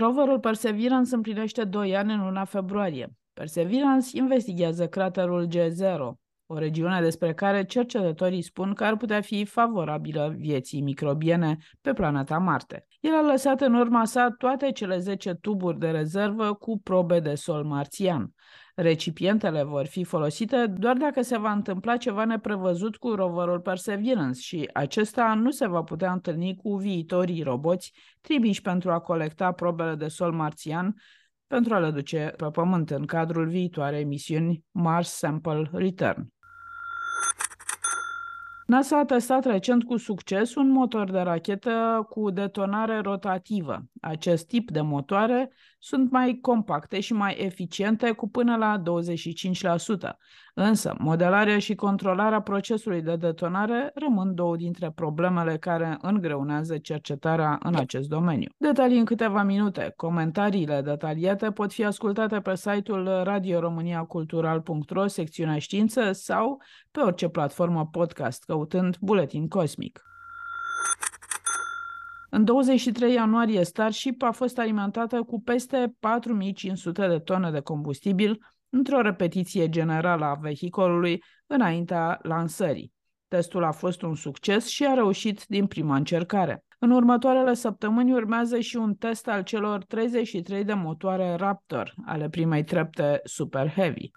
Roverul Perseverance împlinește 2 ani în luna februarie. Perseverance investigează craterul G0, o regiune despre care cercetătorii spun că ar putea fi favorabilă vieții microbiene pe planeta Marte. El a lăsat în urma sa toate cele 10 tuburi de rezervă cu probe de sol marțian. Recipientele vor fi folosite doar dacă se va întâmpla ceva neprevăzut cu roverul Perseverance și acesta nu se va putea întâlni cu viitorii roboți trimiși pentru a colecta probele de sol marțian pentru a le duce pe Pământ în cadrul viitoarei misiuni Mars Sample Return. NASA a testat recent cu succes un motor de rachetă cu detonare rotativă. Acest tip de motoare sunt mai compacte și mai eficiente cu până la 25%. Însă, modelarea și controlarea procesului de detonare rămân două dintre problemele care îngreunează cercetarea în acest domeniu. Detalii în câteva minute. Comentariile detaliate pot fi ascultate pe site-ul radioromaniacultural.ro, secțiunea știință sau pe orice platformă podcast căutând Buletin Cosmic. În 23 ianuarie, Starship a fost alimentată cu peste 4500 de tone de combustibil într-o repetiție generală a vehicolului înaintea lansării. Testul a fost un succes și a reușit din prima încercare. În următoarele săptămâni urmează și un test al celor 33 de motoare Raptor ale primei trepte Super Heavy.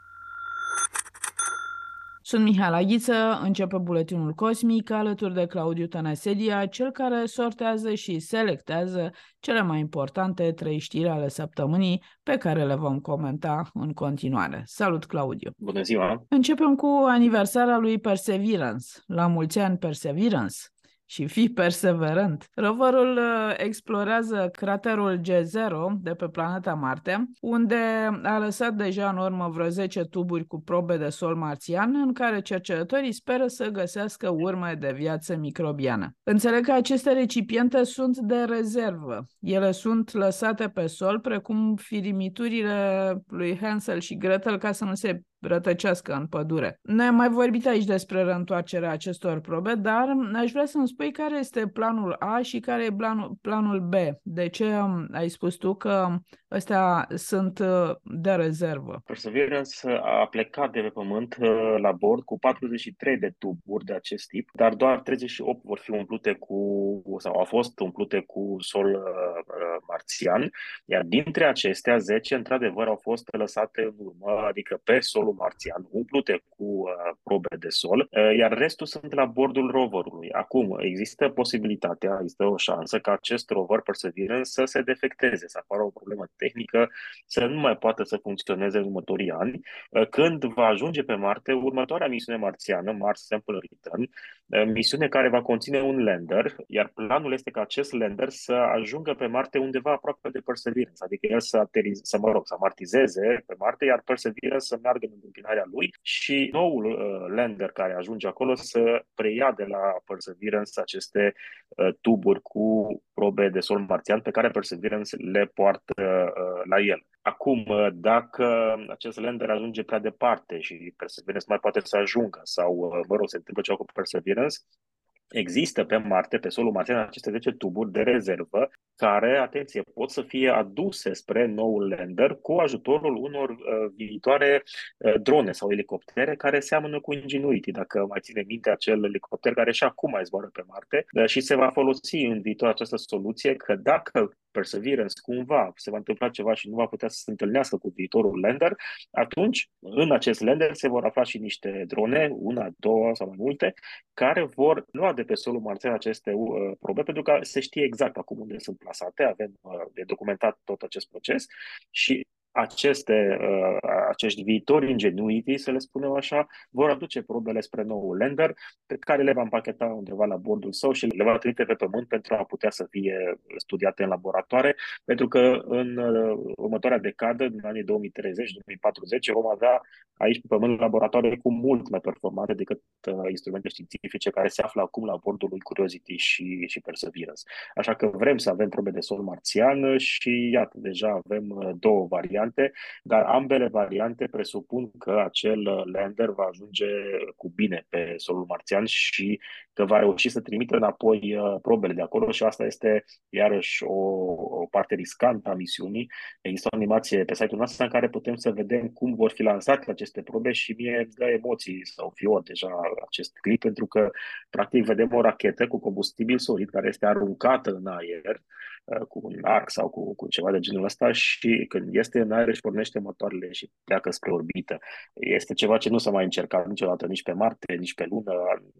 Sunt Mihai Aghiță, începe buletinul cosmic alături de Claudiu Tănăsedia, cel care sortează și selectează cele mai importante trei știri ale săptămânii pe care le vom comenta în continuare. Salut, Claudiu! Bună ziua! Începem cu aniversarea lui Perseverance. La mulți ani, Perseverance! Și fii perseverent. Roverul uh, explorează craterul G0 de pe planeta Marte, unde a lăsat deja în urmă vreo 10 tuburi cu probe de sol marțian, în care cercetătorii speră să găsească urme de viață microbiană. Înțeleg că aceste recipiente sunt de rezervă. Ele sunt lăsate pe sol, precum firimiturile lui Hansel și Gretel, ca să nu se rătăcească în pădure. Noi am mai vorbit aici despre reîntoarcerea acestor probe, dar aș vrea să-mi spui care este planul A și care e planul, planul B. De ce ai spus tu că ăstea sunt uh, de rezervă? Perseverance a plecat de pe pământ uh, la bord cu 43 de tuburi de acest tip, dar doar 38 vor fi umplute cu, sau au fost umplute cu sol uh, marțian, iar dintre acestea 10 într-adevăr au fost lăsate în urmă, adică pe solul marțian, umplute cu uh, probe de sol, uh, iar restul sunt la bordul roverului. Acum, există posibilitatea, există o șansă ca acest rover Perseverance să se defecteze, să apară o problemă tehnică, să nu mai poată să funcționeze în următorii ani. Uh, când va ajunge pe Marte, următoarea misiune marțiană, Mars Sample Return, uh, misiune care va conține un lander, iar planul este ca acest lander să ajungă pe Marte undeva aproape de Perseverance, adică el să, aterize, să mă rog, să amartizeze pe Marte, iar Perseverance să meargă în întâmpinarea lui și noul uh, lander care ajunge acolo să preia de la Perseverance aceste uh, tuburi cu probe de sol marțian pe care Perseverance le poartă uh, la el. Acum, uh, dacă acest lander ajunge prea departe și Perseverance mai poate să ajungă sau, uh, mă rog, se întâmplă ceva cu Perseverance, Există pe Marte, pe solul marțian, aceste 10 tuburi de rezervă care, atenție, pot să fie aduse spre noul lander cu ajutorul unor uh, viitoare uh, drone sau elicoptere care seamănă cu Ingenuity, dacă mai ține minte acel elicopter care și acum mai zboară pe Marte uh, și se va folosi în viitor această soluție că dacă Perseverance cumva se va întâmpla ceva și nu va putea să se întâlnească cu viitorul lander, atunci în acest lander se vor afla și niște drone, una, două sau mai multe, care vor lua de pe solul marțian aceste uh, probe, pentru că se știe exact acum unde sunt plasate, avem uh, de documentat tot acest proces și aceste, uh, acești viitori ingenuity, să le spunem așa, vor aduce probele spre noul lander, pe care le va împacheta undeva la bordul său și le va trimite pe pământ pentru a putea să fie studiate în laboratoare, pentru că în uh, următoarea decadă, în anii 2030-2040, vom avea aici pe pământ laboratoare cu mult mai performante decât uh, instrumente științifice care se află acum la bordul lui Curiosity și, și Perseverance. Așa că vrem să avem probe de sol marțian și iată, deja avem uh, două variante, dar ambele variante presupun că acel uh, lander va ajunge cu bine pe solul marțian și că va reuși să trimită înapoi uh, probele de acolo și asta este iarăși o, o parte riscantă a misiunii. Există o animație pe site-ul nostru în care putem să vedem cum vor fi lansate aceste probe și mie îmi dă emoții sau fiu deja acest clip pentru că practic vedem o rachetă cu combustibil solid care este aruncată în aer Uh, cu un arc sau cu, cu ceva de genul ăsta și când este în aer își pornește motoarele și pleacă spre orbită. Este ceva ce nu s-a mai încercat niciodată nici pe Marte, nici pe Lună,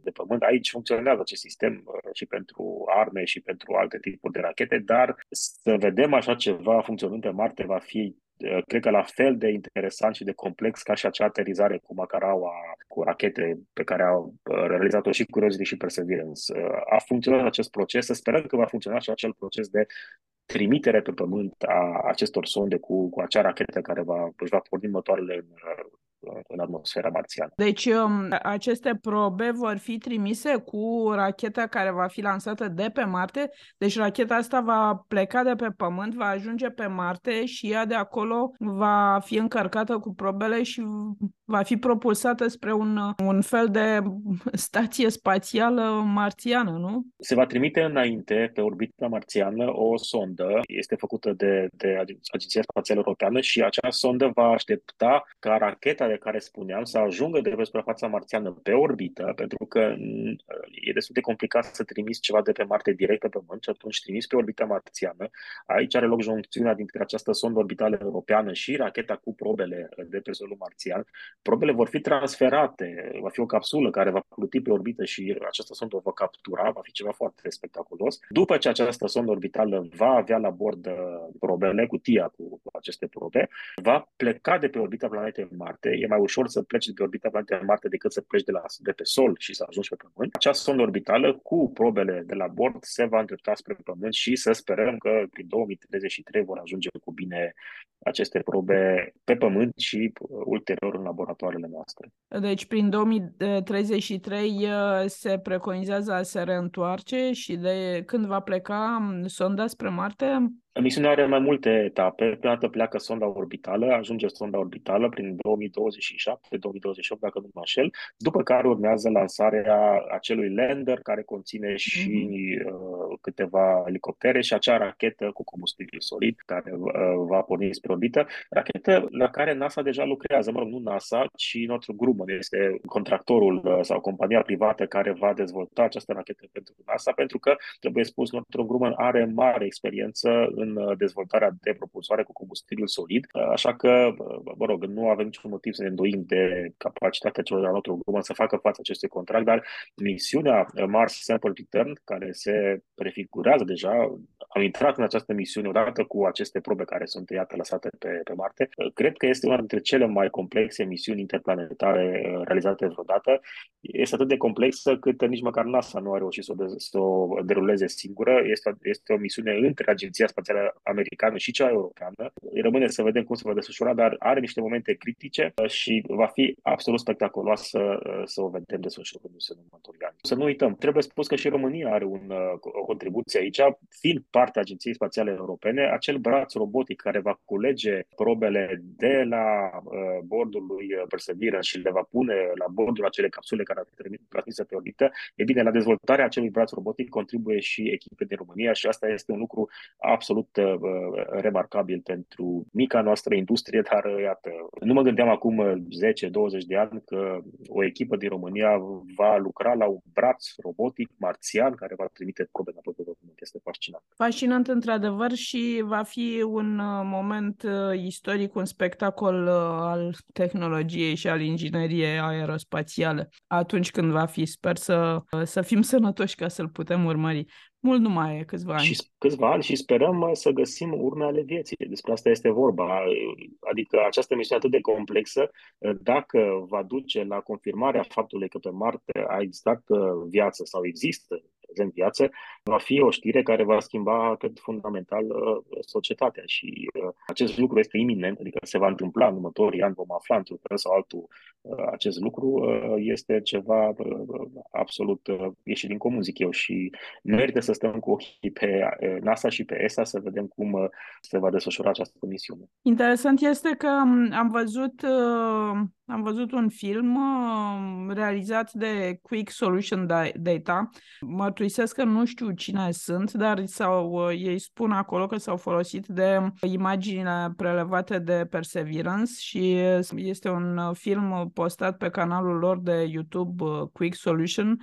de Pământ. Aici funcționează acest sistem uh, și pentru arme și pentru alte tipuri de rachete, dar să vedem așa ceva funcționând pe Marte va fi Uh, cred că la fel de interesant și de complex ca și acea aterizare cu Macaraua, cu rachete pe care au uh, realizat-o și Curiosity și Perseverance. Uh, a funcționat acest proces, să sperăm că va funcționa și acel proces de trimitere pe pământ a acestor sonde cu, cu acea rachetă care va, își va porni motoarele în în atmosfera marțiană. Deci um, aceste probe vor fi trimise cu racheta care va fi lansată de pe Marte. Deci racheta asta va pleca de pe Pământ, va ajunge pe Marte și ea de acolo va fi încărcată cu probele și va fi propulsată spre un, un fel de stație spațială marțiană, nu? Se va trimite înainte pe orbita marțiană o sondă, este făcută de, de Agenția Spațială Europeană și acea sondă va aștepta ca racheta de care spuneam să ajungă de pe suprafața marțiană pe orbită, pentru că mm, e destul de complicat să trimiți ceva de pe Marte direct pe Pământ și atunci trimis pe orbita marțiană. Aici are loc joncțiunea dintre această sondă orbitală europeană și racheta cu probele de pe solul marțian. Probele vor fi transferate, va fi o capsulă care va pluti pe orbită și această sondă o va captura, va fi ceva foarte spectaculos. După ce această sondă orbitală va avea la bord uh, probele, cutia cu aceste probe, va pleca de pe orbita planetei Marte, e mai ușor să pleci de pe orbita planetei Marte decât să pleci de, la, de pe Sol și să ajungi pe Pământ. Acea sondă orbitală cu probele de la bord se va îndrepta spre Pământ și să sperăm că prin 2033 vor ajunge cu bine aceste probe pe Pământ și uh, ulterior în laboratoarele noastre. Deci prin 2033 uh, se preconizează a se reîntoarce și de când va pleca um, sonda spre Marte? Misiunea are mai multe etape. Pe dată pleacă sonda orbitală, ajunge sonda orbitală prin 2027-2028, dacă nu mă înșel, după care urmează lansarea acelui lander care conține și mm-hmm. uh, câteva elicoptere și acea rachetă cu combustibil solid care uh, va porni spre orbită. Rachetă la care NASA deja lucrează, mă rog, nu NASA, ci Northrop Grumman este contractorul uh, sau compania privată care va dezvolta această rachetă pentru NASA, pentru că, trebuie spus, Northrop Grumman are mare experiență în uh, dezvoltarea de propulsoare cu combustibil solid, uh, așa că, uh, mă rog, nu avem niciun motiv să ne îndoim de capacitatea celor de la nostru grumă să facă față acestui contract, dar misiunea Mars Sample Return, care se prefigurează deja, am intrat în această misiune odată cu aceste probe care sunt, iată, lăsate pe, pe Marte. Cred că este una dintre cele mai complexe misiuni interplanetare realizate vreodată. Este atât de complexă cât nici măcar NASA nu a reușit să o, de- să o deruleze singură. Este, este o misiune între Agenția Spațială spațială americană și cea europeană. Rămâne să vedem cum se va desfășura, dar are niște momente critice uh, și va fi absolut spectaculoasă uh, să o vedem desfășurându-se în următorii ani. Să nu uităm, trebuie spus că și România are un, uh, o contribuție aici, fiind parte a Agenției Spațiale Europene, acel braț robotic care va culege probele de la bordul lui Perseverance și le va pune la bordul acele capsule care ar fi transmise pe orbită, e bine, la dezvoltarea acelui braț robotic contribuie și echipe din România și asta este un lucru absolut absolut uh, remarcabil pentru mica noastră industrie, dar uh, iată, nu mă gândeam acum 10-20 de ani că o echipă din România va lucra la un braț robotic marțian care va trimite probe înapoi pe pământ. Este fascinant. Fascinant într-adevăr și va fi un uh, moment istoric, un spectacol al tehnologiei și al ingineriei aerospațiale atunci când va fi. Sper să, să fim sănătoși ca să-l putem urmări. Mult nu mai e, câțiva ani. Și câțiva ani și sperăm uh, să găsim urme ale vieții. Despre asta este vorba. Adică această misiune atât de complexă, uh, dacă va duce la confirmarea faptului că pe Marte a existat uh, viață sau există prezent viață, va fi o știre care va schimba, cred, fundamental societatea și acest lucru este iminent, adică se va întâmpla în următorii ani, vom afla într-un fel sau altul acest lucru, este ceva absolut ieșit din comun, zic eu, și merită să stăm cu ochii pe NASA și pe ESA să vedem cum se va desfășura această misiune. Interesant este că am văzut am văzut un film realizat de Quick Solution Data. Mărturisesc că nu știu cine sunt, dar sau ei spun acolo că s-au folosit de imaginile prelevate de Perseverance și este un film postat pe canalul lor de YouTube Quick Solution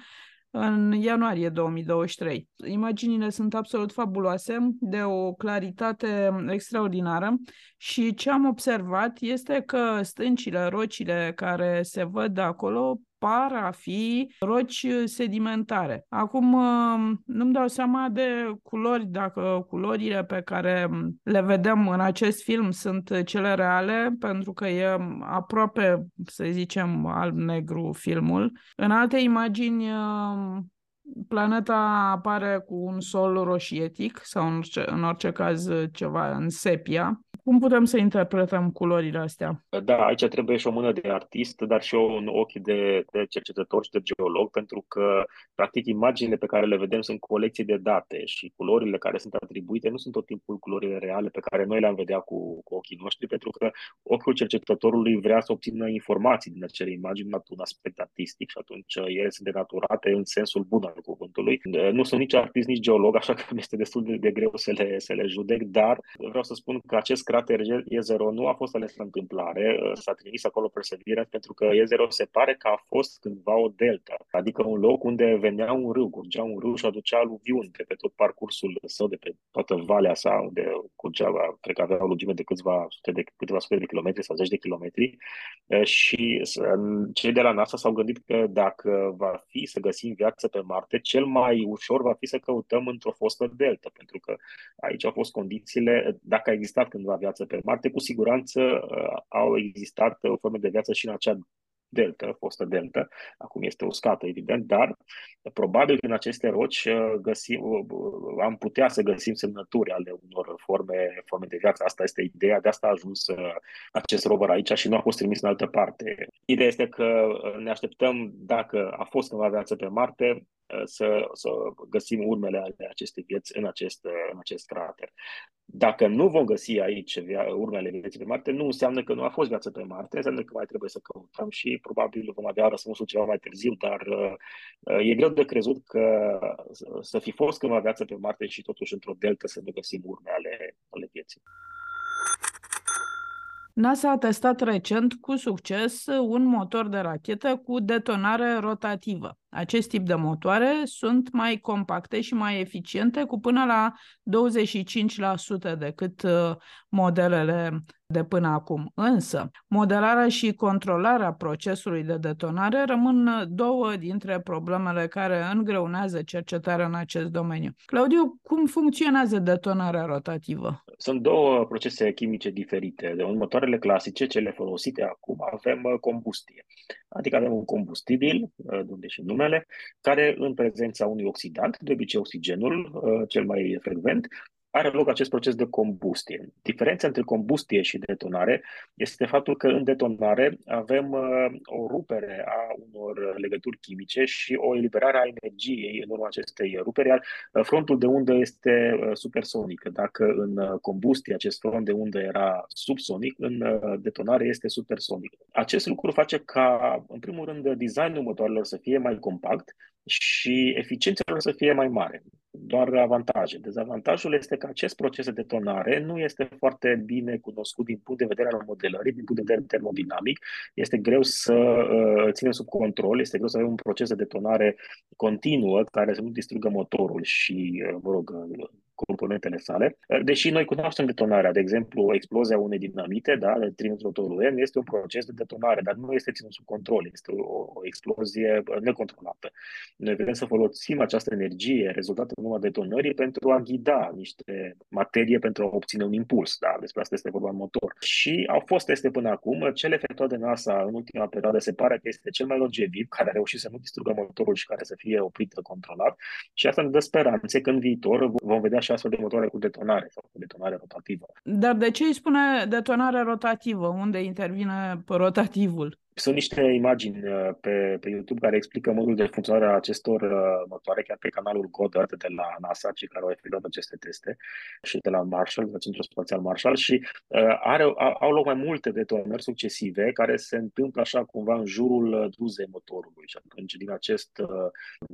în ianuarie 2023. Imaginile sunt absolut fabuloase, de o claritate extraordinară și ce am observat este că stâncile, rocile care se văd acolo par a fi roci sedimentare. Acum um, nu-mi dau seama de culori, dacă culorile pe care le vedem în acest film sunt cele reale, pentru că e aproape, să zicem, alb-negru filmul. În alte imagini um, planeta apare cu un sol roșietic sau în orice, în orice caz ceva în sepia. Cum putem să interpretăm culorile astea? Da, aici trebuie și o mână de artist, dar și un ochi de, de cercetător și de geolog, pentru că, practic, imaginile pe care le vedem sunt colecții de date și culorile care sunt atribuite nu sunt tot timpul culorile reale pe care noi le-am vedea cu, cu ochii noștri, pentru că ochiul cercetătorului vrea să obțină informații din acele imagini, un aspect artistic și atunci ele sunt denaturate în sensul bun al cuvântului. Nu sunt nici artist, nici geolog, așa că mi este destul de, de greu să le, să le judec, dar vreau să spun că acest crater E0 nu a fost ales la întâmplare, s-a trimis acolo Perseverance pentru că E0 se pare că a fost cândva o delta, adică un loc unde venea un râu, curgea un râu și aducea aluviuni de pe tot parcursul său, de pe toată valea sa, unde curgea, cred că avea o lungime de câțiva sute de, câteva sute de kilometri sau zeci de kilometri și cei de la NASA s-au gândit că dacă va fi să găsim viață pe Marte, cel mai ușor va fi să căutăm într-o fostă delta, pentru că aici au fost condițiile, dacă a existat cândva viață pe Marte, cu siguranță uh, au existat uh, forme de viață și în acea delta, fostă delta, acum este uscată, evident, dar probabil că în aceste roci uh, găsim, am putea să găsim semnături ale unor forme, forme de viață. Asta este ideea, de asta a ajuns acest rover aici și nu a fost trimis în altă parte. Ideea este că ne așteptăm, dacă a fost cândva viață pe Marte, să, să găsim urmele ale acestei vieți în acest, în acest crater. Dacă nu vom găsi aici urmele vieții pe Marte, nu înseamnă că nu a fost viață pe Marte, înseamnă că mai trebuie să căutăm și probabil vom avea răspunsul ceva mai târziu, dar uh, e greu de crezut că să fi fost cândva viață pe Marte și totuși într-o delta să nu găsim urme ale, ale vieții. NASA a testat recent cu succes un motor de rachetă cu detonare rotativă. Acest tip de motoare sunt mai compacte și mai eficiente cu până la 25% decât uh, modelele de până acum. Însă, modelarea și controlarea procesului de detonare rămân două dintre problemele care îngreunează cercetarea în acest domeniu. Claudiu, cum funcționează detonarea rotativă? Sunt două procese chimice diferite. De motoarele clasice, cele folosite acum, avem uh, combustie. Adică avem un combustibil, uh, de unde și numele, care în prezența unui oxidant, de obicei oxigenul, uh, cel mai frecvent, are loc acest proces de combustie. Diferența între combustie și detonare este faptul că în detonare avem uh, o rupere a unor legături chimice și o eliberare a energiei în urma acestei ruperi, iar uh, frontul de undă este uh, supersonic. Dacă în combustie acest front de undă era subsonic, în detonare este supersonic. Acest lucru face ca, în primul rând, designul motoarelor să fie mai compact și eficiența lor să fie mai mare doar avantaje. Dezavantajul este că acest proces de detonare nu este foarte bine cunoscut din punct de vedere al modelării, din punct de vedere termodinamic. Este greu să uh, ținem sub control, este greu să avem un proces de detonare continuă care să nu distrugă motorul și, uh, mă rog, uh, componentele sale. Deși noi cunoaștem detonarea, de exemplu, explozia unei dinamite, da, de trimetrotorul N, este un proces de detonare, dar nu este ținut sub control, este o, o explozie necontrolată. Noi vrem să folosim această energie rezultată în urma detonării pentru a ghida niște materie pentru a obține un impuls, da, despre asta este vorba în motor. Și au fost teste până acum, cel efectuat de NASA în ultima perioadă se pare că este cel mai longeviv, care a reușit să nu distrugă motorul și care să fie oprit controlat și asta ne dă speranțe că în viitor vom vedea și astfel de motoare cu detonare sau cu detonare rotativă. Dar de ce îi spune detonare rotativă? Unde intervine rotativul? Sunt niște imagini uh, pe, pe YouTube care explică modul de funcționare a acestor uh, motoare, chiar pe canalul Goddard de la NASA, cei care au efectuat aceste teste, și de la Marshall, de la Centrul Spațial Marshall, și uh, are, au loc mai multe detonări succesive care se întâmplă așa cumva în jurul uh, duzei motorului și atunci din acest uh,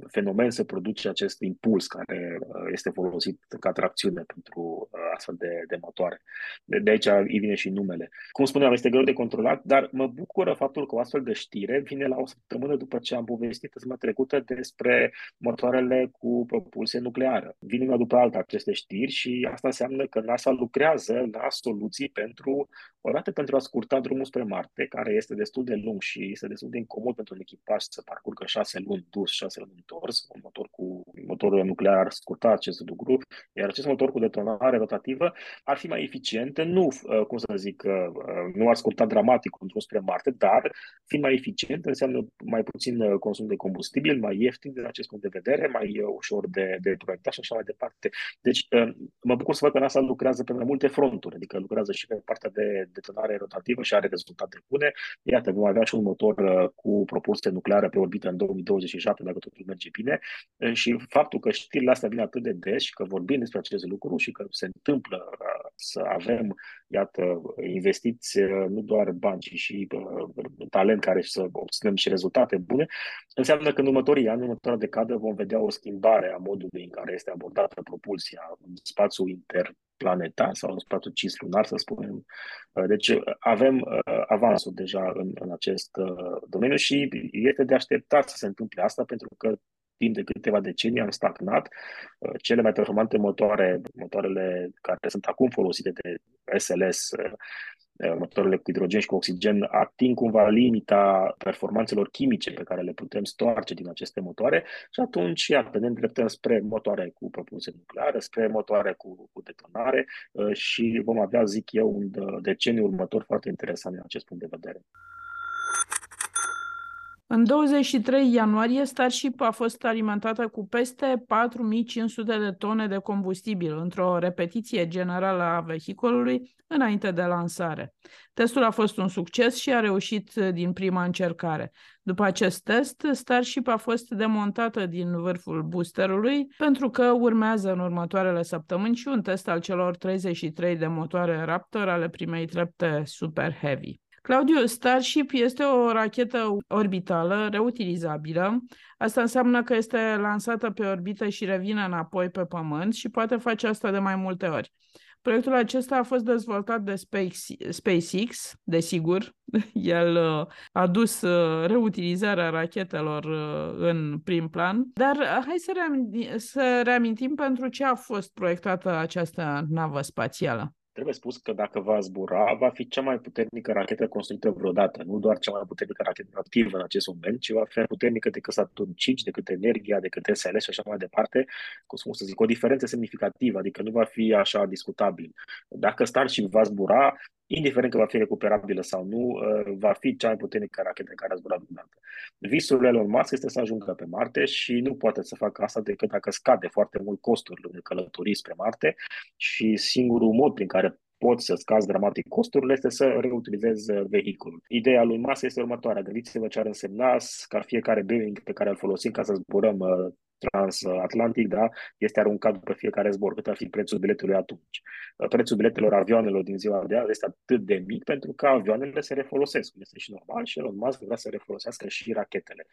fenomen se produce acest impuls care uh, este folosit ca tracțiune pentru uh, astfel de, de motoare. De, de aici îi vine și numele. Cum spuneam, este greu de controlat, dar mă bucură faptul că o astfel de știre vine la o săptămână după ce am povestit săptămâna trecută despre motoarele cu propulsie nucleară. Vin una după alta aceste știri și asta înseamnă că NASA lucrează la soluții pentru, odată pentru a scurta drumul spre Marte, care este destul de lung și este destul de incomod pentru un echipaj să parcurgă șase luni dus, șase luni întors. Un motor cu motorul nuclear ar scurta acest lucru, iar acest motor cu detonare rotativă ar fi mai eficient, nu, uh, cum să zic, uh, nu ar scurta dramatic un drum spre Marte, dar fiind mai eficient, înseamnă mai puțin uh, consum de combustibil, mai ieftin din acest punct de vedere, mai uh, ușor de, de proiectat și așa mai departe. Deci uh, mă bucur să văd că NASA lucrează pe mai multe fronturi, adică lucrează și pe partea de detonare rotativă și are rezultate bune. Iată, vom avea și un motor cu propulsie nucleară pe orbită în 2027, dacă totul merge bine. Și faptul că știrile astea vin atât de des și că vorbim despre acest lucru și că se întâmplă să avem, iată, investiți nu doar bani, ci și talent care să obținem și rezultate bune, înseamnă că în următorii ani, în următoarea decadă, vom vedea o schimbare a modului în care este abordată propulsia în spațiul interplanetar sau în spațiul cislunar, să spunem. Deci avem uh, avansul deja în, în acest uh, domeniu și este de așteptat să se întâmple asta pentru că timp de câteva decenii am stagnat. Uh, cele mai performante motoare, motoarele care sunt acum folosite de SLS, Eh, motoarele cu hidrogen și cu oxigen ating cumva limita performanțelor chimice pe care le putem stoarce din aceste motoare și atunci, iată, ne îndreptăm spre motoare cu propulsie nucleară, spre motoare cu, cu detonare eh, și vom avea, zic eu, un deceniu următor foarte interesant din acest punct de vedere. În 23 ianuarie, Starship a fost alimentată cu peste 4500 de tone de combustibil într-o repetiție generală a vehiculului înainte de lansare. Testul a fost un succes și a reușit din prima încercare. După acest test, Starship a fost demontată din vârful boosterului pentru că urmează în următoarele săptămâni și un test al celor 33 de motoare Raptor ale primei trepte Super Heavy. Claudiu, Starship este o rachetă orbitală reutilizabilă. Asta înseamnă că este lansată pe orbită și revine înapoi pe Pământ și poate face asta de mai multe ori. Proiectul acesta a fost dezvoltat de SpaceX, desigur. El uh, a dus uh, reutilizarea rachetelor uh, în prim plan. Dar hai să reamintim, să reamintim pentru ce a fost proiectată această navă spațială. Trebuie spus că dacă va zbura, va fi cea mai puternică rachetă construită vreodată. Nu doar cea mai puternică rachetă activă în acest moment, ci va fi mai puternică decât Saturn 5, decât Energia, decât SLS și așa mai departe. Cum să zic, o diferență semnificativă, adică nu va fi așa discutabil. Dacă Starship va zbura, indiferent că va fi recuperabilă sau nu, uh, va fi cea mai puternică rachetă care a zburat vreodată. Visul Elon Musk este să ajungă pe Marte și nu poate să facă asta decât dacă scade foarte mult costurile de călătorii spre Marte și singurul mod prin care poți să scazi dramatic costurile este să reutilizezi vehiculul. Ideea lui Musk este următoarea. Gândiți-vă ce ar însemna ca fiecare Boeing pe care îl folosim ca să zburăm uh, transatlantic, da, este aruncat după fiecare zbor. Cât ar fi prețul biletului atunci? Prețul biletelor avioanelor din ziua de azi este atât de mic pentru că avioanele se refolosesc. Este și normal și Elon Musk vrea să refolosească și rachetele.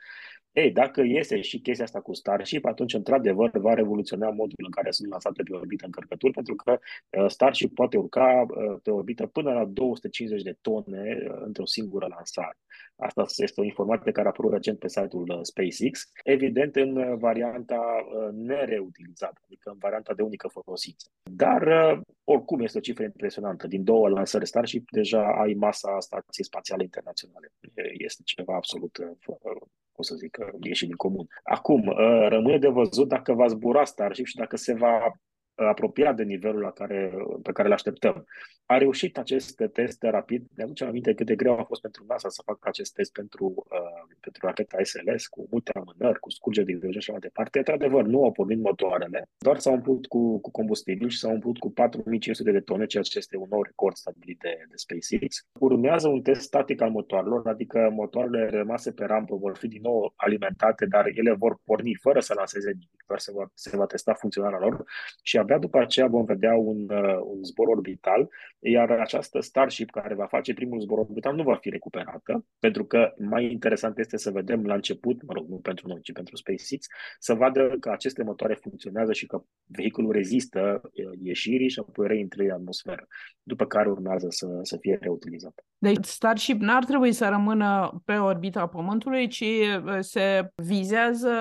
Ei, dacă iese și chestia asta cu Starship, atunci, într-adevăr, va revoluționa modul în care sunt lansate pe orbită încărcături, pentru că uh, Starship poate urca uh, pe orbită până la 250 de tone uh, într-o singură lansare. Asta este o informație care a apărut recent pe site-ul SpaceX. Evident, în varianta varianta nereutilizată, adică în varianta de unică folosință. Dar, oricum, este o cifră impresionantă. Din două lansări Starship, deja ai masa Stației Spațiale Internaționale. Este ceva absolut o să zic, ieșit din comun. Acum, rămâne de văzut dacă va zbura Starship și dacă se va apropiat de nivelul la care, pe care îl așteptăm. A reușit acest test rapid. Ne aducem aminte cât de greu a fost pentru NASA să facă acest test pentru, uh, pentru racheta SLS, cu multe amânări, cu scurgeri de hidrogen și așa mai departe. Într-adevăr, nu au pornit motoarele, doar s-au umplut cu, cu combustibil și s-au umplut cu 4500 de tone, ceea ce este un nou record stabilit de, de SpaceX. Urmează un test static al motoarelor, adică motoarele rămase pe rampă vor fi din nou alimentate, dar ele vor porni fără să lanseze nimic, doar se va, se va testa funcționarea lor și abia după aceea vom vedea un, uh, un zbor orbital, iar această Starship care va face primul zbor orbital nu va fi recuperată, pentru că mai interesant este să vedem la început, mă rog, nu pentru noi, ci pentru SpaceX, să vadă că aceste motoare funcționează și că vehiculul rezistă uh, ieșirii și apoi reintrării în atmosferă, după care urmează să, să fie reutilizat. Deci Starship n-ar trebui să rămână pe orbita Pământului, ci uh, se vizează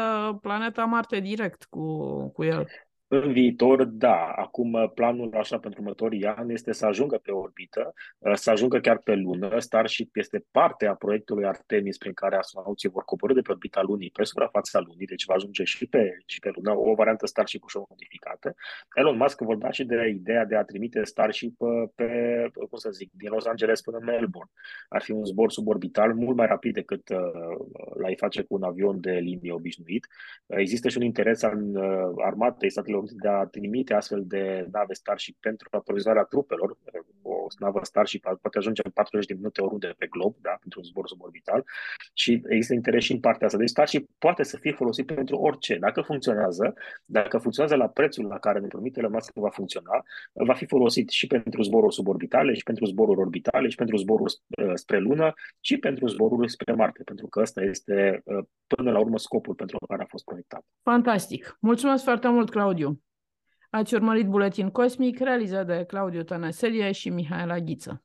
planeta Marte direct cu, cu el. În viitor, da. Acum, planul așa pentru următorii ani este să ajungă pe orbită, uh, să ajungă chiar pe lună. Starship este parte a proiectului Artemis prin care astronauții vor coborâ de pe orbita lunii pe suprafața lunii, deci va ajunge și pe, și pe lună, o variantă Starship ușor modificată. Elon Musk vorbea și de ideea de a trimite Starship uh, pe, cum să zic, din Los Angeles până în Melbourne. Ar fi un zbor suborbital mult mai rapid decât uh, l-ai face cu un avion de linie obișnuit. Există și un interes al armatei statelor de a trimite astfel de nave Starship pentru aprovizionarea trupelor. O navă Starship poate ajunge în 40 de minute oriunde pe glob, da, pentru un zbor suborbital și există interes și în partea asta. Deci Starship poate să fie folosit pentru orice. Dacă funcționează, dacă funcționează la prețul la care ne promite Elon Musk că va funcționa, va fi folosit și pentru zboruri suborbitale, și pentru zboruri orbitale, și pentru zboruri uh, spre lună, și pentru zboruri spre Marte, pentru că ăsta este uh, până la urmă scopul pentru care a fost proiectat. Fantastic! Mulțumesc foarte mult, Claudiu! Ați urmărit Buletin Cosmic, realizat de Claudiu Tănăselie și Mihaela Ghiță.